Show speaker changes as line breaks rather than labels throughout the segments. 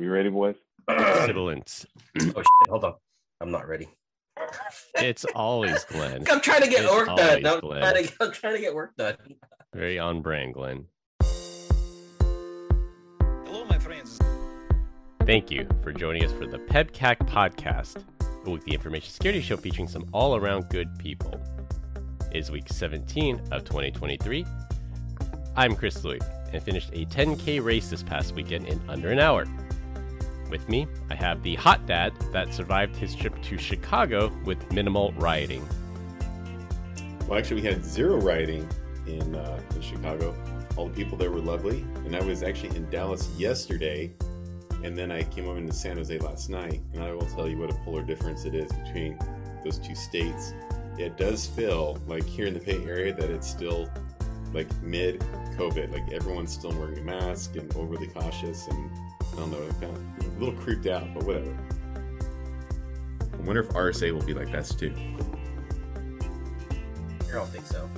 right, you ready, boys?
Sibilance.
oh shit! Hold on, I'm not ready.
It's always Glenn.
I'm trying to get
It's
work done.
always
I'm trying, to, I'm trying to get work done.
Very on brand, Glenn.
Hello, my friends.
Thank you for joining us for the PEBCAK podcast, a weekly information security show featuring some all around good people. It is week 17 of 2023. I'm Chris Louie and finished a 10K race this past weekend in under an hour. With me, I have the hot dad that survived his trip to Chicago with minimal rioting.
Well, actually, we had zero rioting in, uh, in Chicago. All the people there were lovely, and I was actually in Dallas yesterday, and then I came over into San Jose last night. And I will tell you what a polar difference it is between those two states. It does feel like here in the Bay Area that it's still like mid COVID, like everyone's still wearing a mask and overly cautious, and I don't know, kind of a little creeped out, but whatever. I wonder if RSA will be like that too.
I don't think so.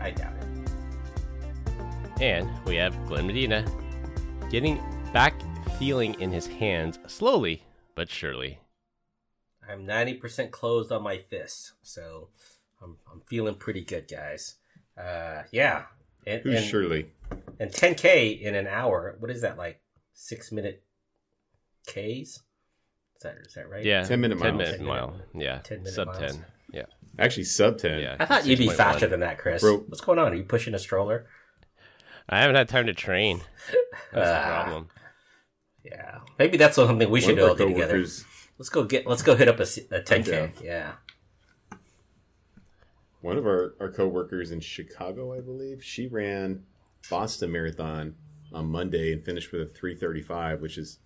I doubt it.
And we have Glenn Medina getting back feeling in his hands slowly but surely.
I'm 90% closed on my fist, so I'm, I'm feeling pretty good, guys. Uh, yeah. And,
Who's
and,
surely?
And 10K in an hour. What is that, like six minute Ks? Is that, is that right?
Yeah,
10 minute
10
miles.
minute mile. Yeah,
10 minute
sub
miles.
10. Yeah,
Actually, sub 10.
yeah.
I thought you'd be
6.1.
faster than that, Chris.
Bro.
What's going on? Are you pushing a stroller?
I haven't had time to train. That's the
Ah.
problem.
Yeah. Maybe that's something we should
One of our
all do together.
coworkers,
Let's go get. Let's go hit up a 10K.
down.
Yeah.
one of our, our coworkers in Chicago, I believe, she ran Boston Marathon on Monday and finished with a 335, which is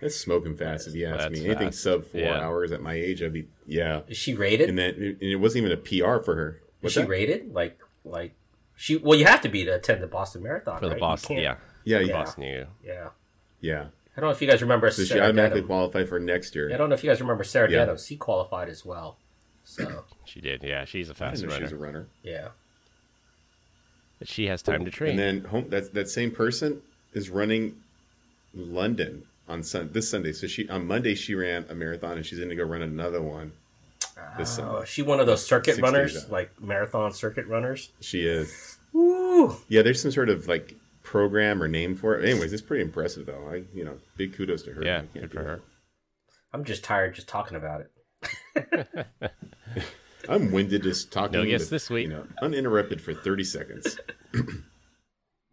that's smoking fast if you ask
That's
me. Anything sub four
Yeah.
hours at my age, I'd be yeah.
Is she rated?
And then and it wasn't even a PR for her.
Is
What's
she
that?
rated? Like like she? Well, you have to be to attend the Boston Marathon
For the
right? You
Boston, yeah.
Yeah,
The
yeah,
Boston, you.
Yeah.
yeah.
I don't know if you guys remember
So she automatically
Denham.
qualified for next year.
I don't know if you guys remember Sarah
Yeah.
Denham. She qualified as well. So
She did. Yeah, she's a fast
didn't know she was
runner.
a runner.
yeah.
But she has time to train.
And then home that that same person is running London on sun, this Sunday. So she on Monday she ran a marathon and she's going to go run another one. This
Oh,
Sunday.
she one of those circuit
Six
runners, like marathon circuit runners?
She is.
Woo!
Yeah, there's some sort of like program or name for it. Anyways, it's pretty impressive though. I you know, big kudos to her.
yeah, good for
that.
her.
I'm just tired just talking about it.
I'm winded just talking.
No guess this week.
You know, uninterrupted for 30 seconds.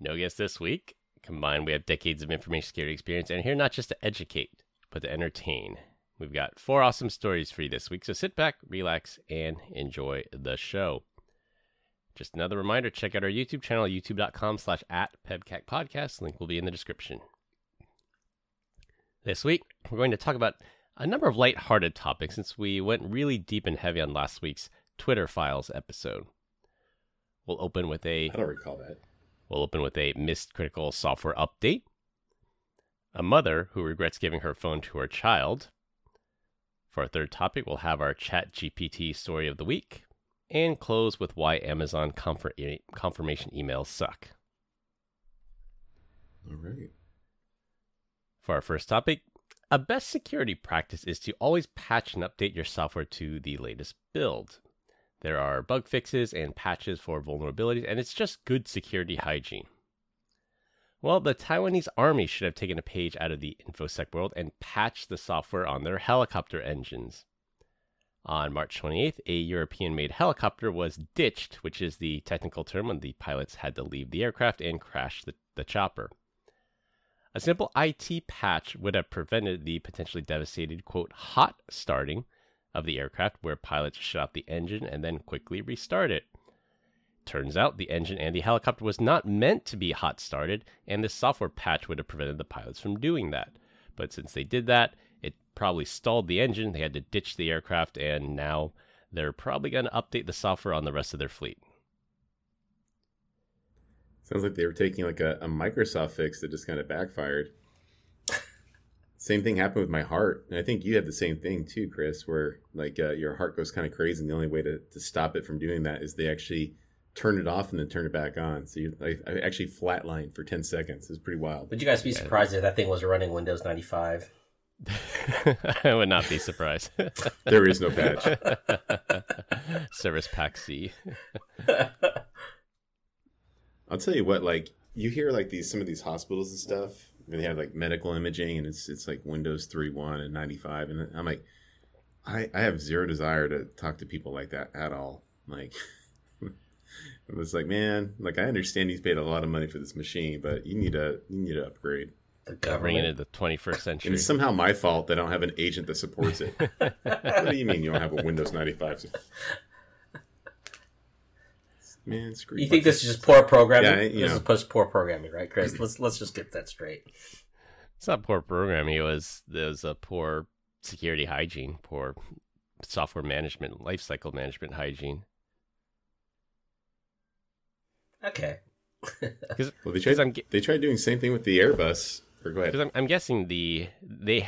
No guest this week. Combined, we have decades of information security experience and here not just to educate, but to entertain. We've got four awesome stories for you this week, so sit back, relax, and enjoy the show. Just another reminder, check out our YouTube channel, youtube.com slash at PEBCAK Podcast. Link will be in the description. This week, we're going to talk about a number of light-hearted topics since we went really deep and heavy on last week's Twitter Files episode. We'll open with a
I don't recall that.
We'll open with a missed critical software update, a mother who regrets giving her phone to her child. For our third topic, we'll have our Chat GPT story of the week, and close with why Amazon confir- confirmation emails suck.
All right.
For our first topic, a best security practice is to always patch and update your software to the latest build. There are bug fixes and patches for vulnerabilities, and it's just good security hygiene. Well, the Taiwanese army should have taken a page out of the InfoSec world and patched the software on their helicopter engines. On March 28th, a European made helicopter was ditched, which is the technical term when the pilots had to leave the aircraft and crash the, the chopper. A simple IT patch would have prevented the potentially devastated, quote, hot starting of the aircraft where pilots shut off the engine and then quickly restart it. Turns out the engine and the helicopter was not meant to be hot started, and this software patch would have prevented the pilots from doing that. But since they did that, it probably stalled the engine, they had to ditch the aircraft, and now they're probably going to update the software on the rest of their fleet.
Sounds like they were taking like a, a Microsoft fix that just kind of backfired. Same thing happened with my heart, and I think you had the same thing too, Chris. Where like uh, your heart goes kind of crazy, and the only way to, to stop it from doing that is they actually turn it off and then turn it back on. So you, I, I actually flatlined for ten seconds. It's pretty wild.
Would you guys be surprised if that thing was running Windows 95?
I would not be surprised.
There is no patch.
Service Pack C.
I'll tell you what, like you hear like these some of these hospitals and stuff. They have like medical imaging, and it's it's like Windows three one and ninety five, and I'm like, I I have zero desire to talk to people like that at all. Like, I was like, man, like I understand he's paid a lot of money for this machine, but you need to you need to upgrade.
The
it
government.
into the 21st century.
And it's somehow my fault that I don't have an agent that supports it. what do you mean you don't have a Windows ninety five? Man, screw
You think this is just poor programming?
Yeah, you
this
know.
is just poor programming, right, Chris? Let's let's just get that straight.
It's not poor programming. It was it was a poor security hygiene, poor software management, lifecycle management hygiene.
Okay.
Because
Well, they tried.
I'm ge-
They tried doing the same thing with the Airbus. Or go ahead.
Because I'm, I'm guessing the they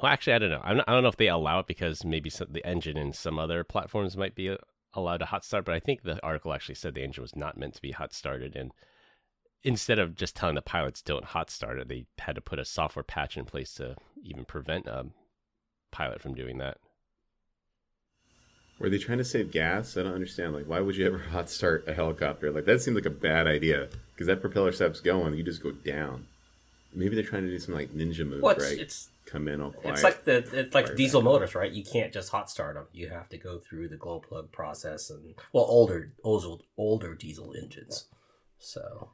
well actually I don't know I'm not, I don't know if they allow it because maybe some, the engine in some other platforms might be allowed a hot start but I think the article actually said the engine was not meant to be hot started and instead of just telling the pilots don't hot start it they had to put a software patch in place to even prevent a pilot from doing that
Were they trying to save gas? I don't understand. Like, why would you ever hot start a helicopter? Like, that seems like a bad idea because that propeller stops going, you just go down. Maybe they're trying to do some like ninja move,
Well, it's,
right?
it's
Come in all quiet.
it's like the it's like
Fire
diesel motors, right? You can't just hot start them. You have to go through the glow plug process and well, older older older diesel engines. So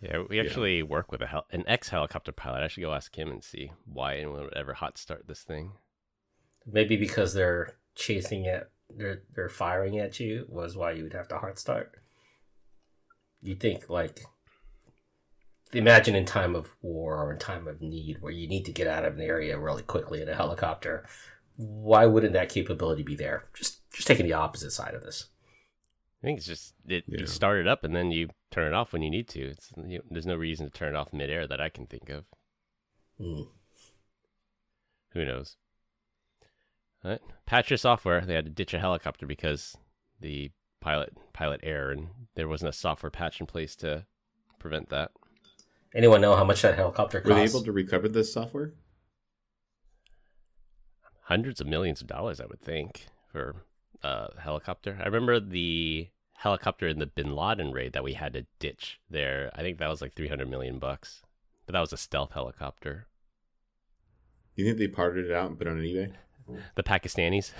yeah we actually work with a hel- an ex helicopter pilot I should go ask him and see why anyone would ever hot start this thing
maybe because they're chasing it, they're they're firing at you was why you would have to hard start. You think like imagine in time of war or in time of need where you need to get out of an area really quickly in a helicopter. Why wouldn't that capability be there? Just just taking the opposite side of this.
I think it's just it,
Yeah.
you start it up and then you turn it off when you need to. It's you there's no reason to turn it off midair that I can think of.
Hmm.
Who knows? Right. Patch your software. They had to ditch a helicopter because the pilot pilot error and there wasn't a software patch in place to prevent that.
Anyone know how much that helicopter costs?
Were they able to recover this software?
Hundreds of millions of dollars, I would think, for a helicopter. I remember the helicopter in the Bin Laden raid that we had to ditch there. I think that was like three hundred million bucks, but that was a stealth helicopter.
You think they parted it out and put it on eBay?
The Pakistanis.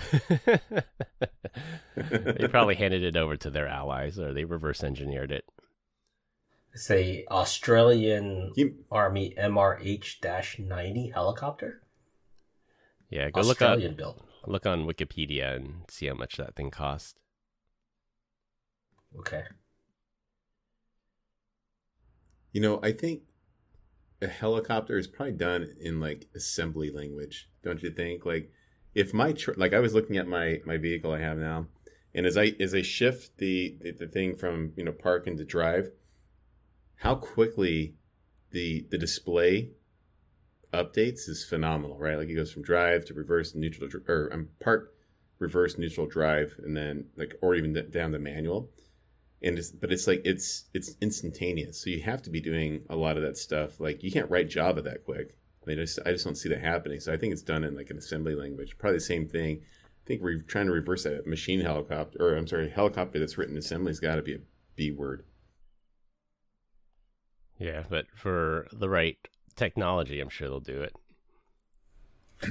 they probably handed it over to their allies or they reverse engineered it.
It's a Australian
You,
Army MRH-90 helicopter.
Yeah, go look on
Australian built.
look on Wikipedia and see how much that thing cost.
Okay.
you know, I think a helicopter is probably done in like assembly language, don't you think? Like, if my tr- like I was looking at my my vehicle I have now, and as I as I shift the the, the thing from you know park into drive, how quickly the the display updates is phenomenal, right? Like it goes from drive to reverse neutral or um, park, reverse neutral drive, and then like or even down the manual. And it's, but it's like it's it's instantaneous, so you have to be doing a lot of that stuff. Like you can't write Java that quick. I just I just don't see that happening. So I think it's done in like an assembly language. Probably the same thing. I think we're trying to reverse a machine helicopter, or I'm sorry, helicopter that's written assembly's got to be a B word.
Yeah, but for the right technology, I'm sure they'll do it.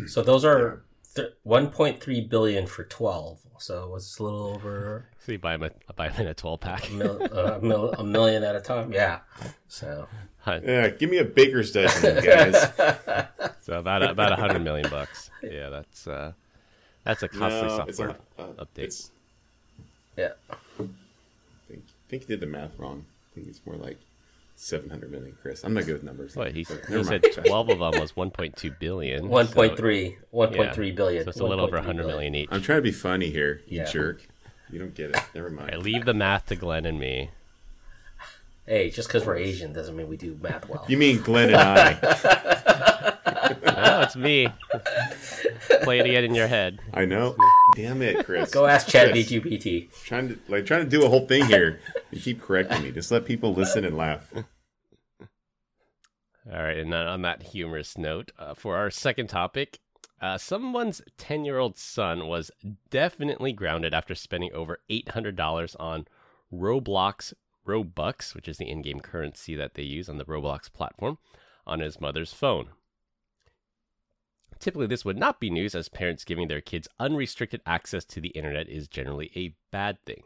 So those are th- 1.3 billion for 12. So it's a little over
So you buy them a buy them in a 12 pack.
a, mil- uh, a, mil- a million at a time. Yeah. So
Yeah, give me a baker's dozen, guys.
So about about a hundred million bucks. Yeah, that's uh, that's a costly
No,
software
a- uh,
update.
It's,
yeah.
I think, I think you did the math wrong. I think it's more like 700 million, Chris. I'm not good with numbers.
What he, he said twelve of them was 1.2 billion.
1.3,
so-
1.3 billion.
So it's a little over
1.3
100
billion.
million each.
I'm trying to be funny here, you
Yeah.
jerk. You don't get it. Never mind.
I leave the math to Glenn and me.
Hey, just because we're Asian doesn't mean we do math well.
You mean Glenn and I?
No, it's me. Play it again in your head.
I know. Damn it, Chris.
Go ask
Chris,
ChatGPT.
Trying to like trying to do a whole thing here. You keep correcting me. Just let people listen and laugh.
All right, and on that humorous note, uh, for our second topic, uh, someone's 10 year old son was definitely grounded after spending over $800 on Roblox Robux, which is the in game currency that they use on the Roblox platform, on his mother's phone. Typically, this would not be news as parents giving their kids unrestricted access to the internet is generally a bad thing.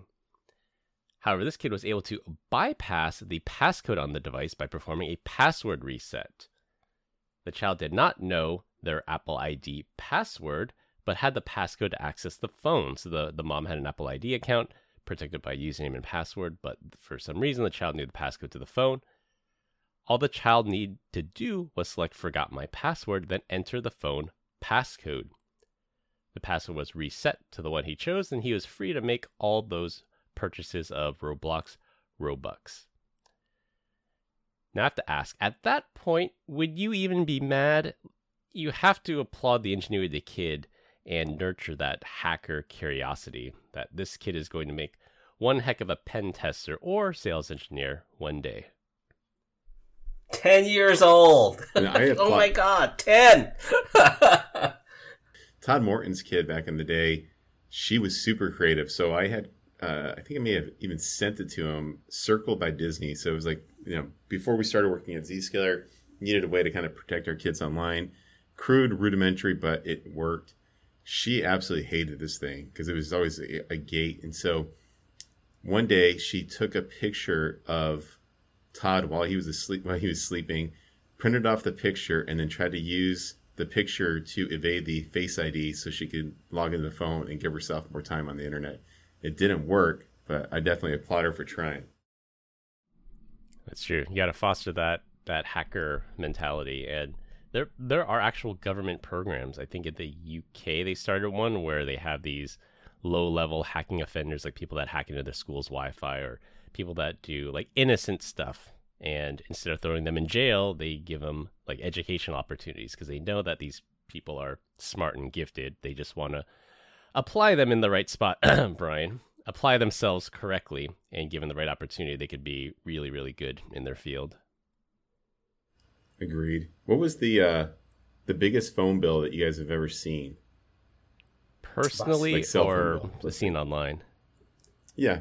However, this kid was able to bypass the passcode on the device by performing a password reset. The child did not know their Apple ID password, but had the passcode to access the phone. So the, the mom had an Apple ID account protected by username and password, but for some reason the child knew the passcode to the phone. All the child needed to do was select Forgot My Password, then enter the phone passcode. The password was reset to the one he chose, and he was free to make all those purchases of Roblox Robux. Now I have to ask, at that point, would you even be mad? You have to applaud the ingenuity of the kid and nurture that hacker curiosity that this kid is going to make one heck of a pen tester or sales engineer one day.
10 years old.
And
oh my god, 10.
Todd Morton's kid back in the day, she was super creative. So I had, uh, I think I may have even sent it to him, Circled by Disney. So it was like, you know, before we started working at Zscaler, needed a way to kind of protect our kids online. Crude, rudimentary, but it worked. She absolutely hated this thing because it was always a, a gate. And so one day she took a picture of Todd while he was asleep, while he was sleeping, printed off the picture, and then tried to use the picture to evade the Face ID so she could log into the phone and give herself more time on the internet. It didn't work, but I definitely applaud her for trying.
That's true. You got to foster that that hacker mentality, and there there are actual government programs. I think in the UK they started one where they have these low level hacking offenders, like people that hack into their school's Wi-Fi or people that do like innocent stuff. And instead of throwing them in jail, they give them like educational opportunities because they know that these people are smart and gifted. They just want to apply them in the right spot, Brian. Apply themselves correctly, and given the right opportunity, they could be really, really good in their field.
Agreed. What was the uh, the biggest phone bill that you guys have ever seen?
Personally,
Like
or the online?
Yeah.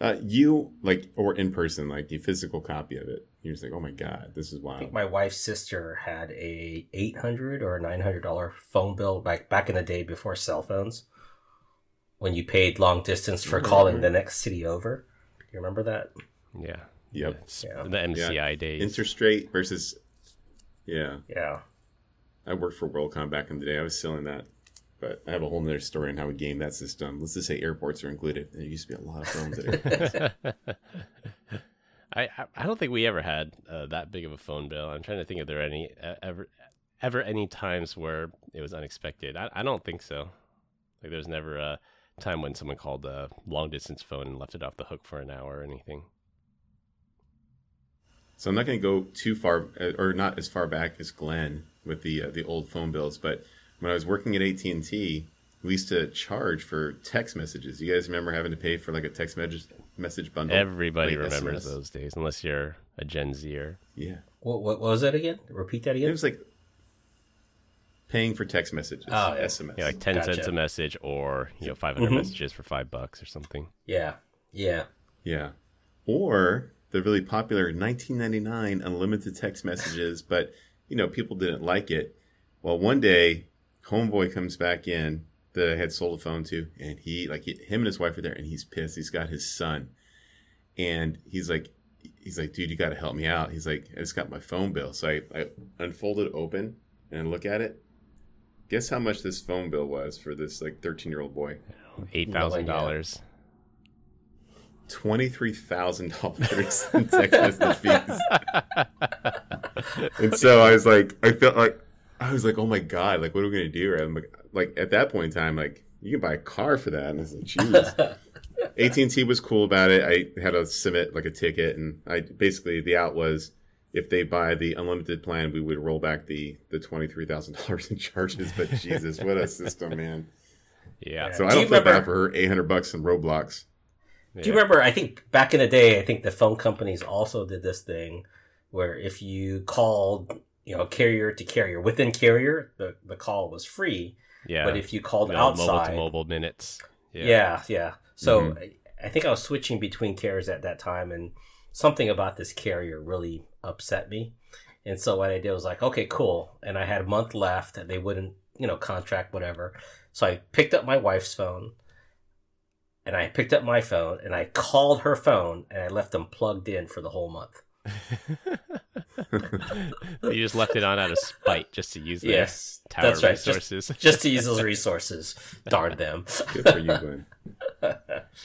Uh, you like or in person, like the physical copy of it. You're just like, oh my god, this is
I
wild.
think my wife's sister had a 800 or 900 dollar phone bill back back in the day before cell phones when you paid long distance for calling the next city over. Do you remember that?
Yeah.
Yep.
Yeah.
The MCI days.
Interstraight versus. Yeah,
Yeah.
I worked for WorldCom back in the day. I was selling that, but I have a whole nother story on how we game that system. Let's just say airports are included. There used to be a lot of phones at airports.
I I- don't think we ever had uh, that big of a phone bill. I'm trying to think if there are any ever ever any times where it was unexpected. I, I don't think so. Like there's never a time when someone called a long distance phone and left it off the hook for an hour or anything.
So I'm not going to go too far, uh, or not as far back as Glenn with the uh, the old phone bills. But when I was working at AT and T, we used to charge for text messages. You guys remember having to pay for like a text message message bundle?
Everybody
Like
remembers
SMS?
those days, unless you're a Gen Zer.
Yeah,
What, what, what was that again? Repeat that again.
it was like paying for text messages,
Oh, yeah.
SMS.
Yeah, like ten
Gotcha.
cents a message, or you know, 500
Mhm.
messages for five bucks or something.
Yeah. Yeah.
Yeah. Or the really popular 1999 unlimited text messages, but you know, people didn't like it. Well, one day, homeboy comes back in that I had sold a phone to, and he like he, him and his wife are there, and he's pissed. He's got his son, and he's like, he's like, dude, you got to help me out. He's like, I just got my phone bill, so I, I unfold it open and look at it. Guess how much this phone bill was for this like 13 year old boy?
Eight thousand dollars.
twenty-three thousand dollars in text message fees. and so I was like, I felt like I was like, oh my god, like what are we gonna do? I'm like, like at that point in time, like you can buy a car for that. And I was like, jeez. AT and T was cool about it. I had to submit like a ticket, and I basically the out was if they buy the unlimited plan, we would roll back the the twenty three thousand dollars in charges. But Jesus, what a system, man!
Yeah.
So I
Do you
don't feel bad for her. Eight hundred bucks in Roblox.
Do you remember? I think back in the day, I think the phone companies also did this thing where if you called, you know, carrier to carrier within carrier, the, the call was free.
Yeah.
But if you called
know,
outside,
mobile to mobile minutes.
yeah, yeah. yeah. So
Mhm.
I, I think I was switching between carriers at that time, and something about this carrier really upset me. And so what I did was like, okay, cool. And I had a month left, and they wouldn't, you know, contract whatever. So I picked up my wife's phone, and I picked up my phone, and I called her phone, and I left them plugged in for the whole month.
you just left it on out of spite just to use their
Yes,
tower
that's right.
Resources.
just to use those resources. Darn them.
Good for you, Glenn.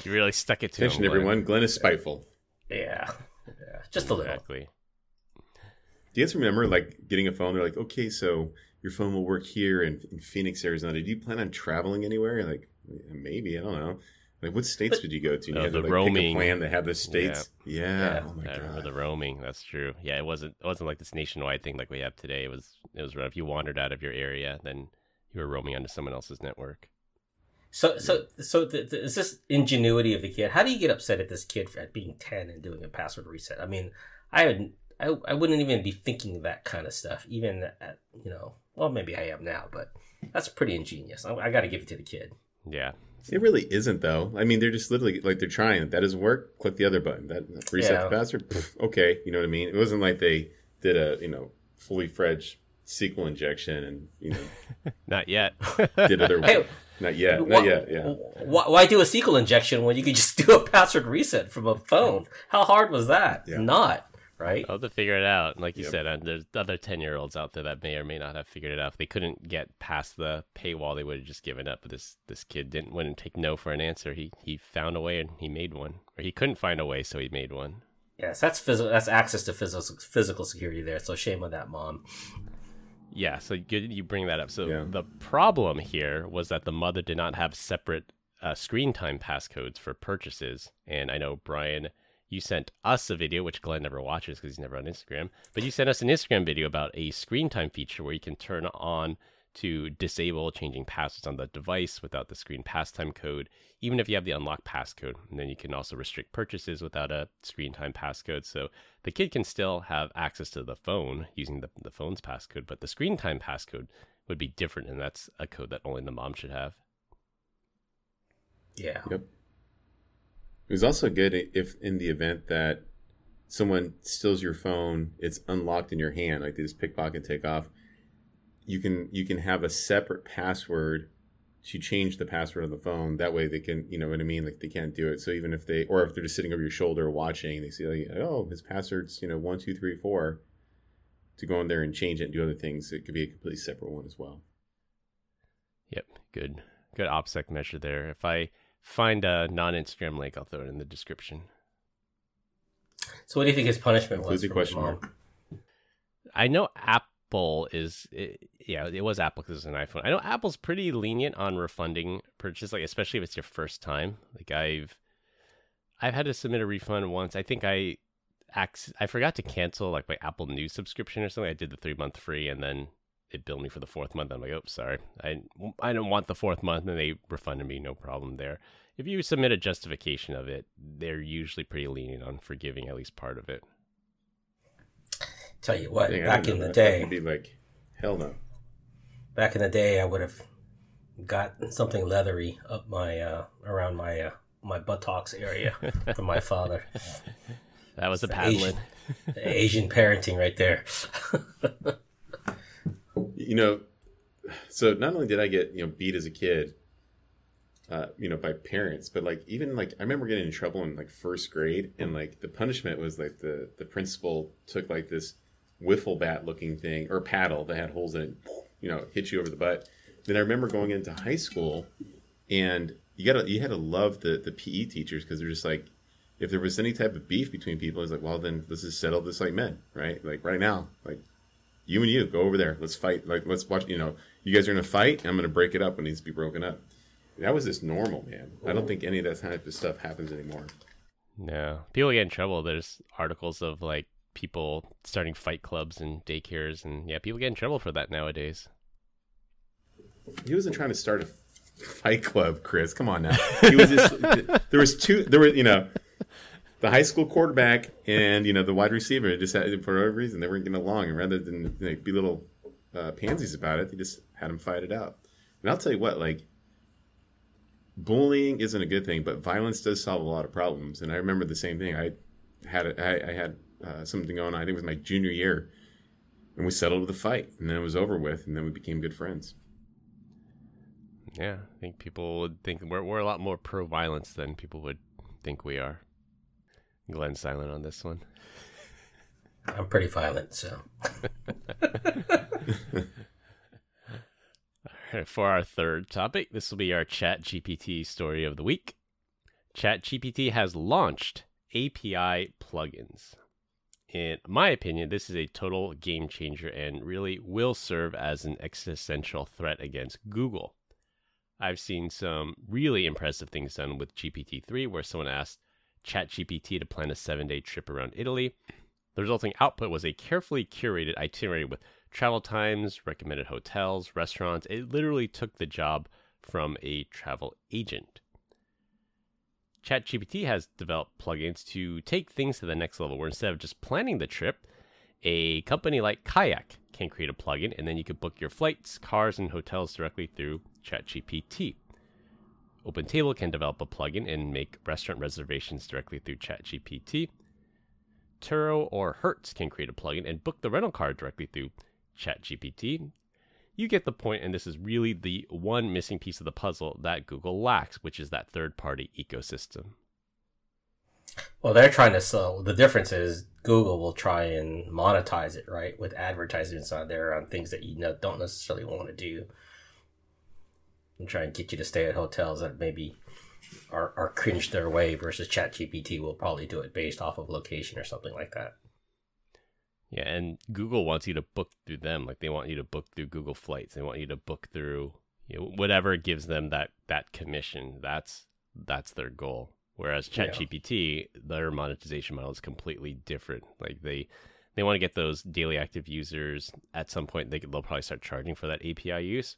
you really stuck it to
Attention,
him, Glenn.
everyone. Glenn is spiteful.
Yeah. yeah. Just a little.
Exactly.
Do you guys remember like getting a phone? They're like, okay, so your phone will work here in, in Phoenix, Arizona. Do you plan on traveling anywhere? Like, maybe I don't know. Like, what states
But-
did you go to? And
Oh,
you had
the
to like
roaming.
pick a plan that had the states. Yeah.
Yeah.
Oh my
I remember
god.
the roaming. That's true. Yeah, it wasn't. It wasn't like this nationwide thing like we have today. It was. It was if you wandered out of your area, then you were roaming onto someone else's network.
So, so, so, th- th- is this ingenuity of the kid? How do you get upset at this kid for at being ten and doing a password reset? I mean, I would, I, I wouldn't even be thinking that kind of stuff, even at, you know, well, maybe I am now, but that's pretty ingenious. I, I got to give it to the kid.
Yeah.
It really isn't though. I mean, they're just literally like they're trying. That doesn't work, click the other button. That reset
Yeah.
the password. Pff, okay, you know what I mean. It wasn't like they did a you know fully fledged SQL injection and you know
Not yet.
did other.
Hey,
not yet.
why,
Not yet. Yeah.
Why, why do a SQL injection when you could just do a password reset from a phone? How hard was that?
Yeah.
Not right.
I'll have to figure it out. Like you
Yep.
said, uh, there's other ten year olds out there that may or may not have figured it out. If they couldn't get past the paywall, they would have just given up. But this this kid didn't wouldn't take no for an answer. He he found a way and he made one, or he couldn't find a way, so he made one.
Yes, that's physical. That's access to physical physical security there. So shame on that mom.
Yeah, so good you bring that up. So
Yeah.
the problem here was that the mother did not have separate uh, screen time passcodes for purchases. And I know Brian, you sent us a video, which Glenn never watches because he's never on Instagram. But you sent us an Instagram video about a screen time feature where you can turn on to disable changing passwords on the device without the screen pastime code, even if you have the unlock passcode. And then you can also restrict purchases without a screen time passcode. So the kid can still have access to the phone using the, the phone's passcode, but the screen time passcode would be different, and that's a code that only the mom should have.
Yeah.
Yep. It was also good if, in the event that someone steals your phone, it's unlocked in your hand, like they just pickpocket take off. You can you can have a separate password to change the password on the phone. That way they can, you know what I mean, like they can't do it. So even if they, or if they're just sitting over your shoulder watching, they see like, oh, his password's you know one two three four. To go in there and change it and do other things, it could be a completely separate one as well.
Yep, good, good OPSEC measure there. If I find a non-Instagram link, I'll throw it in the description.
So what do you think his punishment was?
Includes a
for
question mark.
I know Apple is, it, yeah, it was Apple because it's an iPhone. I know Apple's pretty lenient on refunding purchase, like especially if it's your first time. Like I've, I've had to submit a refund once. I think I, acc- I forgot to cancel like my Apple News subscription or something. I did the three month free, and then it billed me for the fourth month. I'm like, oh, sorry, I, I didn't want the fourth month, and they refunded me, no problem there. If you submit a justification of it, they're usually pretty lenient on forgiving at least part of it.
Tell you what,
Dang,
back in the
that. That
day,
would be like, hell no.
back in the day, I would have got something leathery up my uh, around my uh, my buttocks area from my father.
That was a
It's
paddling.
Asian parenting right there.
you know so not only did i get you know beat as a kid uh, you know by parents but like even like i remember getting in trouble in like first grade and like the punishment was like the the principal took like this wiffle bat looking thing or paddle that had holes in it you know hit you over the butt. Then i remember going into high school and you gotta you had to love the the pe teachers because they're just like if there was any type of beef between people it's like well then let's just settle this like men right? Like right now like you and you go over there. Let's fight. Like let's watch. You know, you guys are gonna fight. I'm gonna break it up when it needs to be broken up. That was just normal, man. I don't think any of that type of stuff happens anymore.
No, people get in trouble. There's articles of like people starting fight clubs and daycares, and yeah, people get in trouble for that nowadays.
He wasn't trying to start a Fight Club, Chris. Come on now. He was just, there was two. There were you know the high school quarterback and you know the wide receiver. Just had, for whatever reason they weren't getting along, and rather than like, be little uh, pansies about it, they just had them fight it out. And I'll tell you what, like bullying isn't a good thing, but violence does solve a lot of problems. And I remember the same thing. I had I had uh, something going on. I think it was my junior year, and we settled with a fight, and then it was over with, and then we became good friends.
Yeah, I think people would think we're we're a lot more pro violence than people would think we are. Glenn's silent on this one.
I'm pretty violent, so.
For our third topic, this will be our Chat GPT story of the week. Chat GPT has launched API plugins. In my opinion, this is a total game changer and really will serve as an existential threat against Google. I've seen some really impressive things done with GPT 3 where someone asked ChatGPT to plan a seven day trip around Italy. The resulting output was a carefully curated itinerary with travel times, recommended hotels, restaurants. It literally took the job from a travel agent. ChatGPT has developed plugins to take things to the next level where instead of just planning the trip, a company like Kayak can create a plugin and then you can book your flights, cars, and hotels directly through ChatGPT. OpenTable can develop a plugin and make restaurant reservations directly through ChatGPT. Turo or Hertz can create a plugin and book the rental car directly through ChatGPT. You get the point, and this is really the one missing piece of the puzzle that Google lacks, which is that third party ecosystem.
Well, they're trying to sell. The difference is Google will try and monetize it, right, with advertisements on there on things that you don't necessarily want to do, and try and get you to stay at hotels that maybe are, are cringed their way. Versus ChatGPT will probably do it based off of location or something like that.
Yeah, and Google wants you to book through them. Like they want you to book through Google Flights. They want you to book through you know, whatever gives them that that commission. That's that's their goal. Whereas ChatGPT, yeah. their monetization model is completely different. Like they they want to get those daily active users. At some point, they they'll probably start charging for that API use,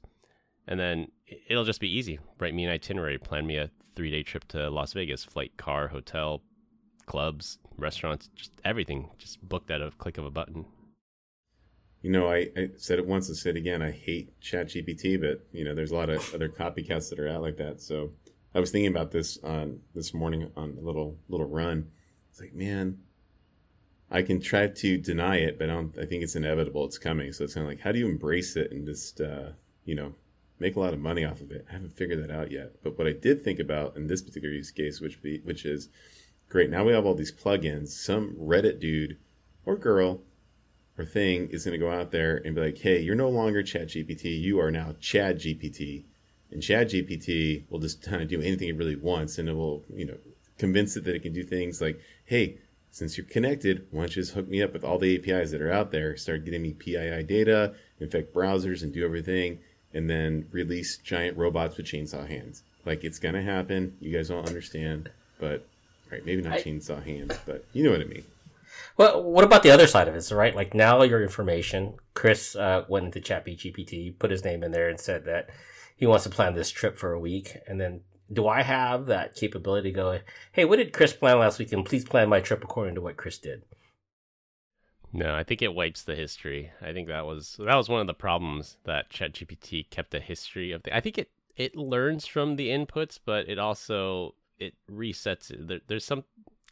and then it'll just be easy. Write me an itinerary, plan me a three day trip to Las Vegas, flight, car, hotel, clubs, restaurants, just everything, just booked at a click of a button.
You know, I, I said it once and said it again. I hate ChatGPT, but you know, there's a lot of other copycats that are out like that. So I was thinking about this on this morning on a little little run. It's like, man, I can try to deny it, but I don't. I think it's inevitable. It's coming. So it's kind of like, how do you embrace it and just, uh, you know, make a lot of money off of it? I haven't figured that out yet. But what I did think about in this particular use case, which be which is great. Now we have all these plugins. Some Reddit dude or girl or thing is going to go out there and be like, hey, you're no longer ChatGPT. You are now Chad GPT. And Chad GPT will just kind of do anything it really wants. And it will, you know, convince it that it can do things like, hey, since you're connected, why don't you just hook me up with all the APIs that are out there? Start getting me PII data, infect browsers, and do everything. And then release giant robots with chainsaw hands. Like it's to happen. You guys don't understand. But Right, maybe not I, chainsaw hands, but you know what I mean.
Well, what about the other side of it? So, right, like now your information. Chris uh, went into ChatGPT, put his name in there, and said that he wants to plan this trip for a week. And then, do I have that capability to go, hey, what did Chris plan last week? And please plan my trip according to what Chris did.
No, I think it wipes the history. I think that was that was one of the problems that ChatGPT kept a history of. The, I think it it learns from the inputs, but it also it resets it. There, there's some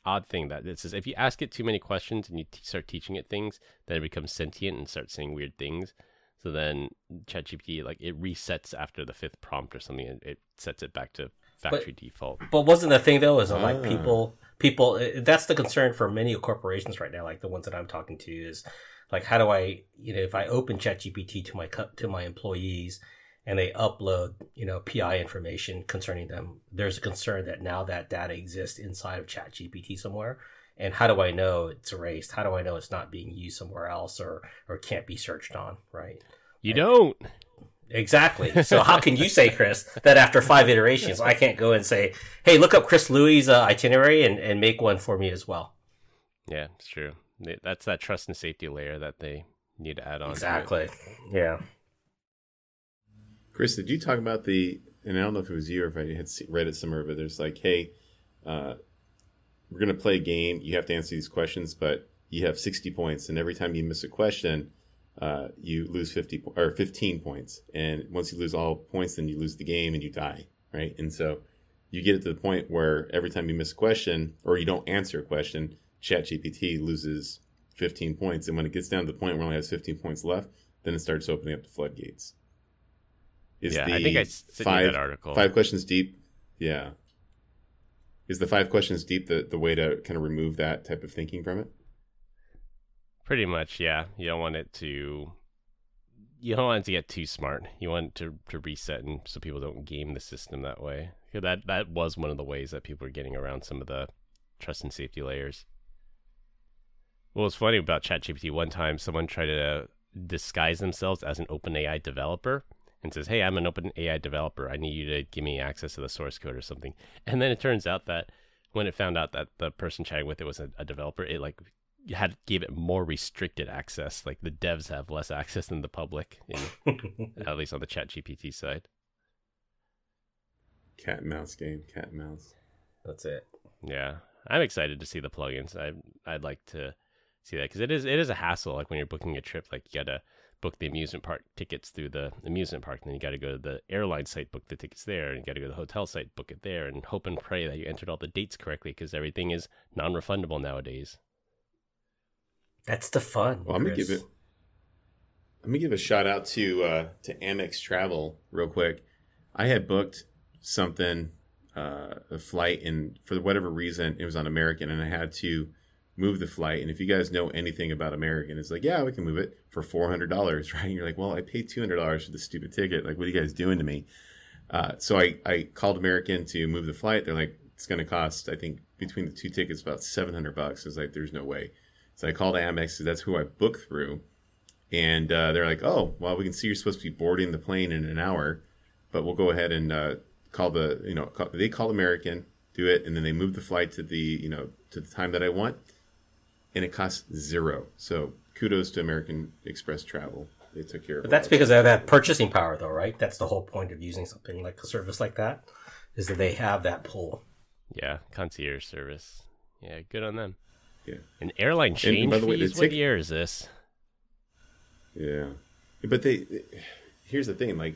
odd thing that it says if you ask it too many questions and you t- start teaching it things, then it becomes sentient and starts saying weird things. So then ChatGPT like it resets after the fifth prompt or something, and it sets it back to factory
but,
default.
But wasn't the thing though? Is like ah. people people that's the concern for many corporations right now. Like the ones that I'm talking to is like how do I you know if I open ChatGPT to my to my employees and they upload, you know, PI information concerning them, there's a concern that now that data exists inside of ChatGPT somewhere. And how do I know it's erased? How do I know it's not being used somewhere else or or can't be searched on? Right?
You don't.
Exactly. So how can you say, Chris, that after five iterations, I can't go and say, "Hey, look up Chris Louie's uh, itinerary and, and make one for me as well"?
Yeah, it's true. That's that trust and safety layer that they need to add on.
Exactly. Yeah.
Chris, did you talk about the and I don't know if it was you or if I had read it somewhere, but there's like, hey, uh, we're gonna play a game. You have to answer these questions, but you have 60 points, and every time you miss a question, uh, you lose 50 po- or 15 points. And once you lose all points, then you lose the game and you die, right? And so you get it to the point where every time you miss a question or you don't answer a question, ChatGPT loses 15 points. And when it gets down to the point where it only has 15 points left, then it starts opening up the floodgates. Is
yeah,
the
I think I sent
five
that article.
five questions deep? Yeah. Is the five questions deep the, the way to kind of remove that type of thinking from it?
Pretty much, yeah. You don't want it to. You don't want it to get too smart. You want it to to reset, and so people don't game the system that way. That that was one of the ways that people were getting around some of the trust and safety layers. What was funny about ChatGPT? One time, someone tried to disguise themselves as an OpenAI developer and says, "Hey, I'm an OpenAI developer. I need you to give me access to the source code or something." And then it turns out that when it found out that the person chatting with it was a, a developer, it like had gave it more restricted access. Like the devs have less access than the public, in, at least on the Chat GPT side.
Cat and mouse game, cat and mouse.
That's it.
Yeah, I'm excited to see the plugins. I I'd like to see that because it is it is a hassle. Like when you're booking a trip, like you gotta book the amusement park tickets through the amusement park, and then you got to go to the airline site, book the tickets there, and you got to go to the hotel site, book it there, and hope and pray that you entered all the dates correctly because everything is non-refundable nowadays.
That's the fun.
Well, I'm gonna give it. I'm gonna give a shout out to uh, to Amex Travel real quick. I had booked something, uh, a flight, and for whatever reason, it was on American, and I had to move the flight. And if you guys know anything about American, it's like, yeah, we can move it for four hundred dollars, right? And you're like, well, I paid two hundred dollars for the stupid ticket. Like, what are you guys doing to me? Uh, so I I called American to move the flight. They're like, it's gonna cost, I think, between the two tickets about seven hundred bucks. I was like, there's no way. So I called Amex because that's who I booked through. And uh, they're like, oh, well, we can see you're supposed to be boarding the plane in an hour, but we'll go ahead and uh, call the, you know, call, they call American, do it, and then they move the flight to the, you know, to the time that I want. And it costs zero. So kudos to American Express Travel. They took care of
it.
But
that's
that.
because they have that purchasing power, though, right? That's the whole point of using something like a service like that, is that they have that pull.
Yeah, concierge service. Yeah, good on them.
Yeah.
An airline change
by the way, the
fees. what year is this?
Yeah, but they. Here's the thing: like,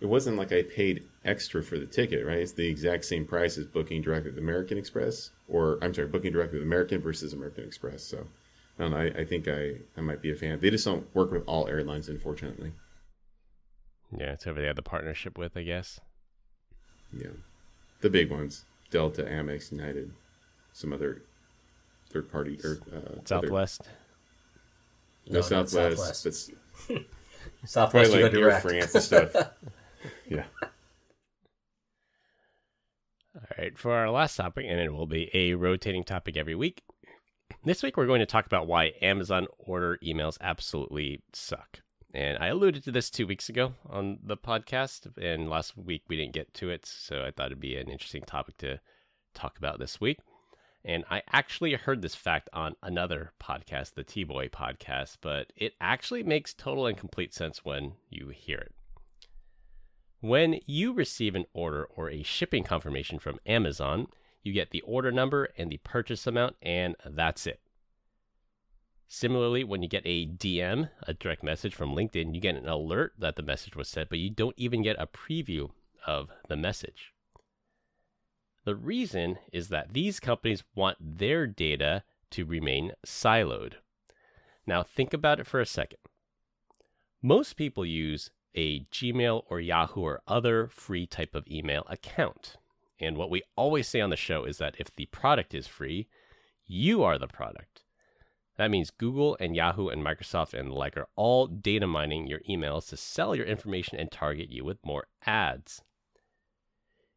it wasn't like I paid extra for the ticket, right? It's the exact same price as booking directly with American Express, or I'm sorry, booking directly with American versus American Express. So, I don't know. I, I think I I might be a fan. They just don't work with all airlines, unfortunately.
Yeah, it's whoever they have the partnership with, I guess.
Yeah, the big ones: Delta, Amex, United, some other third party or uh, other-
Southwest.
no,
No,
Southwest,
Southwest.
but
Southwest,
probably
you
like
go
Air
direct.
France and stuff. yeah.
All right, for our last topic, and it will be a rotating topic every week. This week, we're going to talk about why Amazon order emails absolutely suck. And I alluded to this two weeks ago on the podcast, and last week we didn't get to it, so I thought it'd be an interesting topic to talk about this week. And I actually heard this fact on another podcast, the T Boy podcast, but it actually makes total and complete sense when you hear it. When you receive an order or a shipping confirmation from Amazon, you get the order number and the purchase amount, and that's it. Similarly, when you get a DM, a direct message from LinkedIn, you get an alert that the message was sent, but you don't even get a preview of the message. The reason is that these companies want their data to remain siloed. Now, think about it for a second. Most people use a Gmail or Yahoo or other free type of email account. And what we always say on the show is that if the product is free, you are the product. That means Google and Yahoo and Microsoft and the like are all data mining your emails to sell your information and target you with more ads.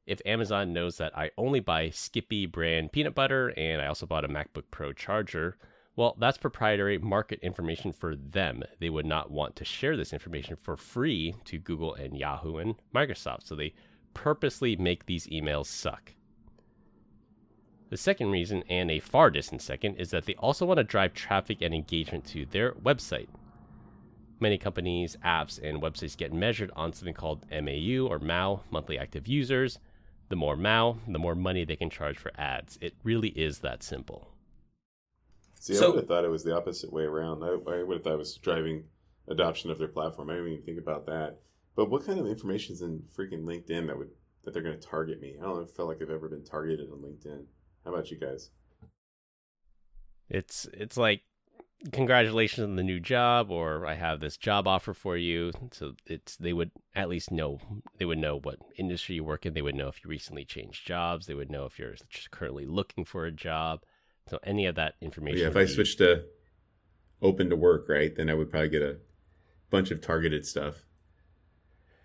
If Amazon knows that I only buy Skippy brand peanut butter and I also bought a MacBook Pro charger, well, that's proprietary market information for them. They would not want to share this information for free to Google and Yahoo and Microsoft. So they purposely make these emails suck. The second reason, and a far distant second, is that they also want to drive traffic and engagement to their website. many companies, apps, and websites get measured on something called MAU or MAU, monthly active users. The more MAU, the more money they can charge for ads. It really is that simple.
See, I would have thought it was the opposite way around. I, I would have thought it was driving adoption of their platform. I didn't even think about that. But what kind of information is in freaking LinkedIn that would that they're going to target me? I don't feel like I've ever been targeted on LinkedIn. How about you guys?
It's it's like congratulations on the new job or I have this job offer for you. So it's they would at least know they would know what industry you work in. They would know if you recently changed jobs. They would know if you're currently looking for a job. So any of that information.
Yeah, if I be... switched to open to work, right, then I would probably get a bunch of targeted stuff.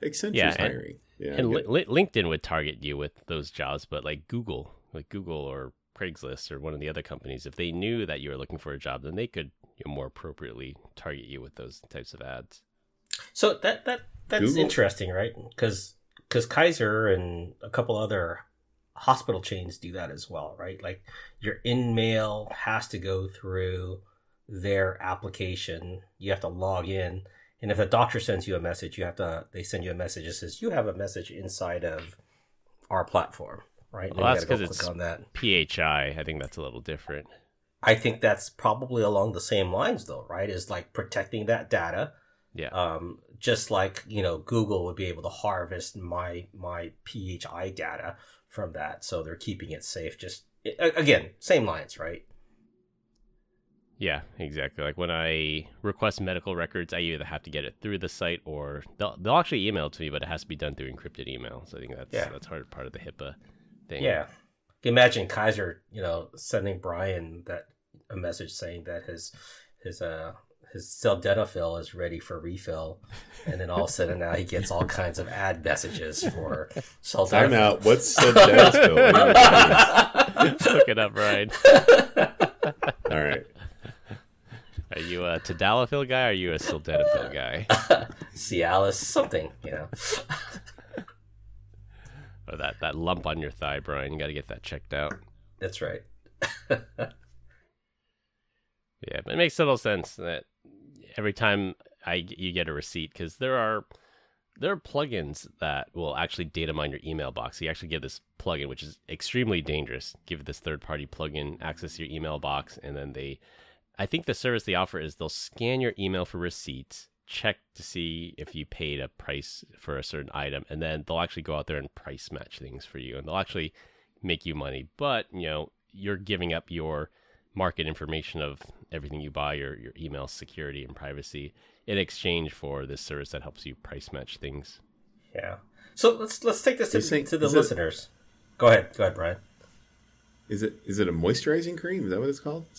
Accenture's yeah, and, hiring.
Yeah, and li- LinkedIn would target you with those jobs, but like Google, like Google or Craigslist or one of the other companies, if they knew that you were looking for a job, then they could you know, more appropriately target you with those types of ads.
So that that that's Google. interesting, right? Because because Kaiser and a couple other hospital chains do that as well, right? Like your in mail has to go through their application. You have to log in, and if a doctor sends you a message, you have to they send you a message that says you have a message inside of our platform, right?
Well, that's because it's on that. PHI. I think that's a little different.
I think that's probably along the same lines, though, right? Is like protecting that data.
Yeah.
Um, just like you know, Google would be able to harvest my my PHI data from that, so they're keeping it safe. Just again, same lines, right?
Yeah, exactly. Like when I request medical records, I either have to get it through the site or they'll they'll actually email it to me, but it has to be done through encrypted email. So I think that's yeah. that's hard part of the HIPAA thing.
Yeah, imagine Kaiser, you know, sending Brian that a message saying that his his uh his sildenafil is ready for refill, and then all of a sudden now he gets all kinds of ad messages for sildenafil.
Time out. What's sildenafil?
Look it up, Brian.
all right.
Are you a tadalafil guy? or Are you a sildenafil guy?
Cialis, something, you know.
Or that, that lump on your thigh, Brian. You got to get that checked out.
That's right.
yeah, but it makes total sense that every time I you get a receipt because there are there are plugins that will actually data mine your email box. you actually give this plugin, which is extremely dangerous. Give this third party plugin access to your email box, and then they, I think the service they offer is they'll scan your email for receipts, check to see if you paid a price for a certain item, and then they'll actually go out there and price match things for you, and they'll actually make you money. But you know, you're giving up your market information of everything you buy, your your email security and privacy, in exchange for this service that helps you price match things.
Yeah. So let's let's take this to, saying, to the listeners. It, go ahead, go ahead, Brian.
Is it is it a moisturizing cream? Is that what it's called?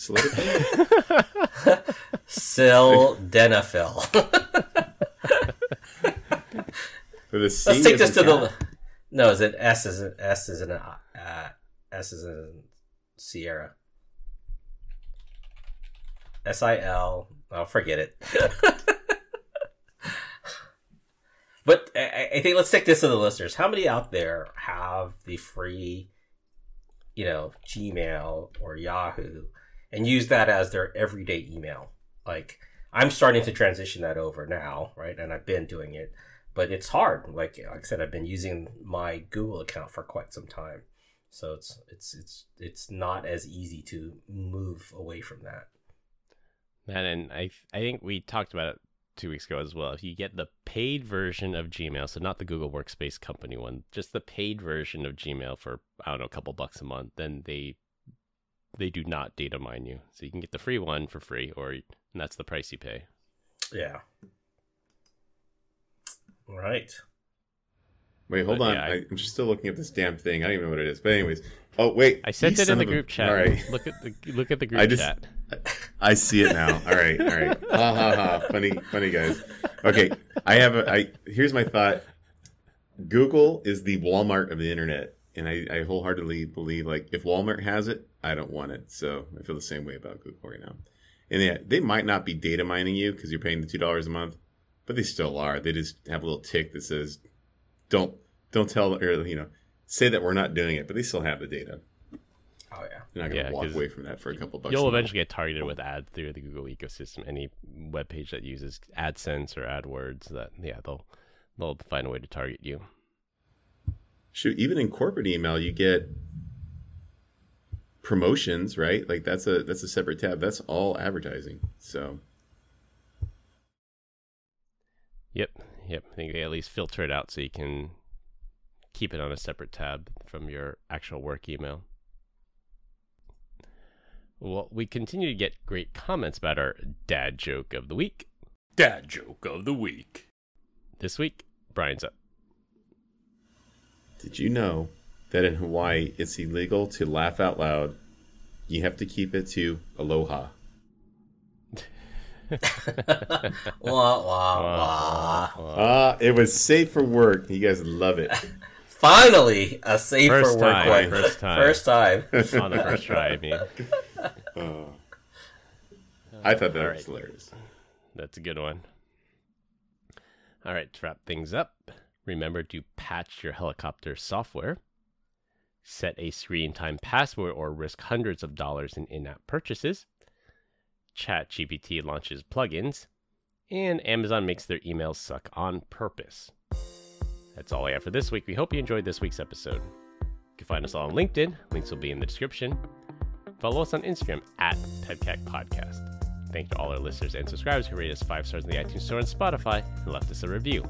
Sildenafil. Let's take this to the. No, is it S? Is it S? Is it uh, S? Is in Sierra. S I L. Oh, forget it. but I, I, think let's take this to the listeners. How many out there have the free, you know, Gmail or Yahoo, and use that as their everyday email? Like I'm starting to transition that over now, right? And I've been doing it, but it's hard. Like, like I said, I've been using my Google account for quite some time, so it's it's it's it's not as easy to move away from that.
And, and I I think we talked about it two weeks ago as well. If you get the paid version of Gmail, so not the Google Workspace company one, just the paid version of Gmail for I don't know a couple bucks a month, then they they do not data mine you. So you can get the free one for free, or and that's the price you pay.
Yeah. Right.
Wait, hold but, on. Yeah, I, am just still looking at this damn thing. I don't even know what it is. But anyways, oh wait,
I sent it in the group chat. All right, look at the look at the group I just, chat.
I see it now. All right, all right. Ha ha ha. Funny, funny guys. Okay, I have a. I here's my thought. Google is the Walmart of the internet, and I, I wholeheartedly believe like if Walmart has it, I don't want it. So I feel the same way about Google right now. And they, they might not be data mining you because you're paying the two dollars a month, but they still are. They just have a little tick that says don't don't tell or you know say that we're not doing it, but they still have the data.
Oh yeah.
You're not gonna
Yeah,
walk
'cause
away from that for a couple bucks.
You'll eventually get targeted with ads through the Google ecosystem. Any web page that uses AdSense or AdWords, that yeah, they'll they'll find a way to target you.
Shoot, even in corporate email, you get promotions, right? Like that's a that's a separate tab. That's all advertising. So
Yep, yep. I think they at least filter it out so you can keep it on a separate tab from your actual work email. Well, we continue to get great comments about our dad joke of the week.
Dad joke of the week.
This week, Brian's up.
Did you know that in Hawaii it's illegal to laugh out loud? You have to keep it to aloha.
Wah wah wah.
Ah, it was safe for work. You guys love it.
Finally, a safe
First
for work
time,
one.
first time.
First time.
on the first try, I mean.
Oh. I thought that
All
was
right.
hilarious.
That's a good one. All right, to wrap things up, remember to patch your helicopter software, set a screen time password, or risk hundreds of dollars in in app purchases. ChatGPT launches plugins, and Amazon makes their emails suck on purpose. That's all I have for this week. We hope you enjoyed this week's episode. You can find us all on LinkedIn, links will be in the description. Follow us on Instagram at PEBCAK Podcast. Thank you to all our listeners and subscribers who rated us five stars in the iTunes Store and Spotify and left us a review.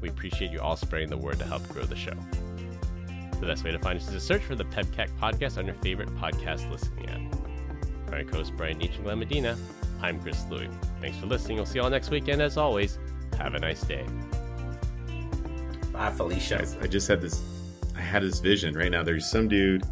We appreciate you all spreading the word to help grow the show. The best way to find us is to search for the PEBCAK podcast on your favorite podcast listening app. For our host Brian Deitch and Glenn Medina, I'm Chris Louie. Thanks for listening. We'll see you all next week, and as always, have a nice day.
Bye, Felicia.
Guys, I just had this. I had this vision right now. There's some dude.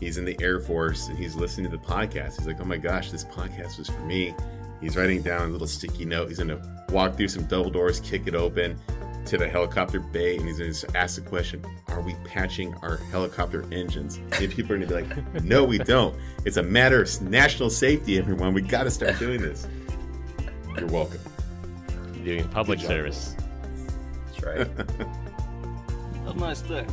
He's in the Air Force and he's listening to the podcast. He's like, "Oh my gosh, this podcast was for me." He's writing down a little sticky note. He's gonna walk through some double doors, kick it open to the helicopter bay, and he's gonna ask the question: Are we patching our helicopter engines? And people are gonna be like, "No, we don't. It's a matter of national safety, everyone. We got to start doing this." You're welcome.
Doing public service.
That's right.
Have a nice day.